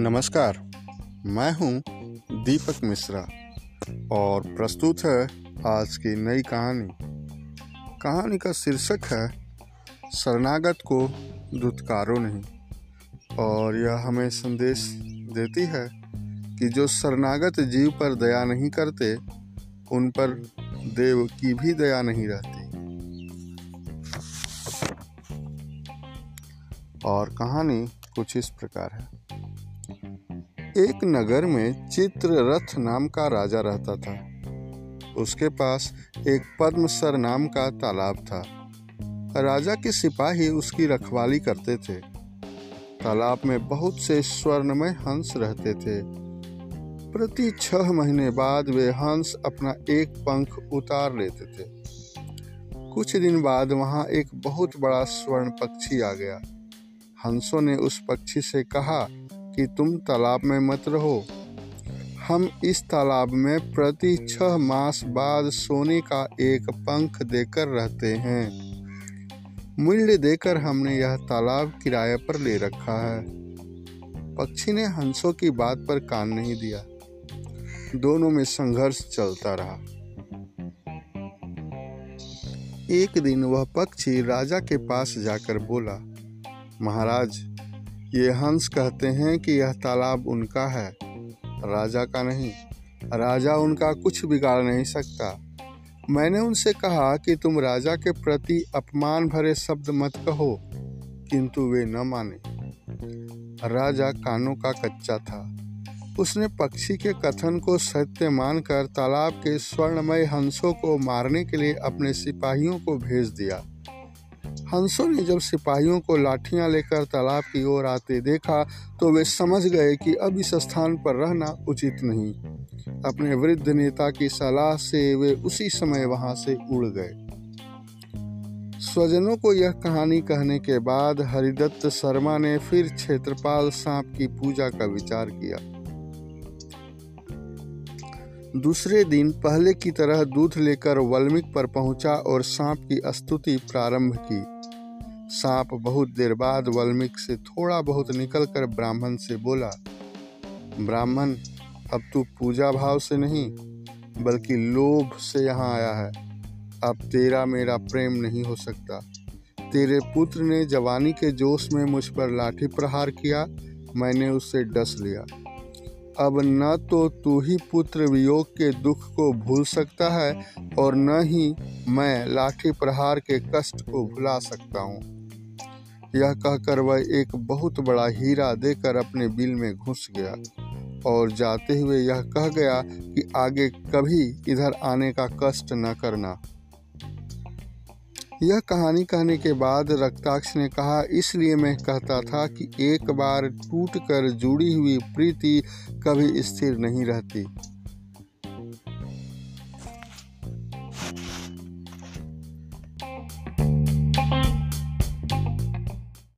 नमस्कार। मैं हूँ दीपक मिश्रा और प्रस्तुत है आज की नई कहानी। कहानी का शीर्षक है, शरणागत को दुत्कारो नहीं। और यह हमें संदेश देती है कि जो शरणागत जीव पर दया नहीं करते, उन पर देव की भी दया नहीं रहती। और कहानी कुछ इस प्रकार है। एक नगर में चित्ररथ नाम का राजा रहता था। उसके पास एक पद्मसर नाम का तालाब था। राजा के सिपाही उसकी रखवाली करते थे। तालाब में बहुत से स्वर्णमय हंस रहते थे। प्रति छह महीने बाद वे हंस अपना एक पंख उतार लेते थे। कुछ दिन बाद वहाँ एक बहुत बड़ा स्वर्ण पक्षी आ गया। हंसों ने उस पक्षी से कहा कि तुम तालाब में मत रहो। हम इस तालाब में प्रति छह मास बाद सोने का एक पंख देकर रहते हैं। मूल्य देकर हमने यह तालाब किराए पर ले रखा है। पक्षी ने हंसों की बात पर कान नहीं दिया। दोनों में संघर्ष चलता रहा। एक दिन वह पक्षी राजा के पास जाकर बोला, महाराज ये हंस कहते हैं कि यह तालाब उनका है, राजा का नहीं। राजा उनका कुछ बिगाड़ नहीं सकता। मैंने उनसे कहा कि तुम राजा के प्रति अपमान भरे शब्द मत कहो, किंतु वे न माने। राजा कानों का कच्चा था। उसने पक्षी के कथन को सत्य मानकर तालाब के स्वर्णमय हंसों को मारने के लिए अपने सिपाहियों को भेज दिया। हंसों ने जब सिपाहियों को लाठियाँ लेकर तालाब की ओर आते देखा तो वे समझ गए कि अब इस स्थान पर रहना उचित नहीं। अपने वृद्ध नेता की सलाह से वे उसी समय वहाँ से उड़ गए। स्वजनों को यह कहानी कहने के बाद हरिदत्त शर्मा ने फिर क्षेत्रपाल सांप की पूजा का विचार किया। दूसरे दिन पहले की तरह दूध लेकर वल्मीक पर पहुँचा और सांप की स्तुति प्रारंभ की। सांप बहुत देर बाद वल्मीक से थोड़ा बहुत निकलकर ब्राह्मण से बोला, ब्राह्मण, अब तू पूजा भाव से नहीं, बल्कि लोभ से यहाँ आया है। अब तेरा मेरा प्रेम नहीं हो सकता। तेरे पुत्र ने जवानी के जोश में मुझ पर लाठी प्रहार किया, मैंने उससे डस लिया। अब न तो तू ही पुत्र वियोग के दुख को भूल सकता है और न ही मैं लाठी प्रहार के कष्ट को भुला सकता हूँ। यह कहकर वह एक बहुत बड़ा हीरा देकर अपने बिल में घुस गया और जाते हुए यह कह गया कि आगे कभी इधर आने का कष्ट न करना। यह कहानी कहने के बाद रक्ताक्ष ने कहा, इसलिए मैं कहता था कि एक बार टूट कर जुड़ी हुई प्रीति कभी स्थिर नहीं रहती।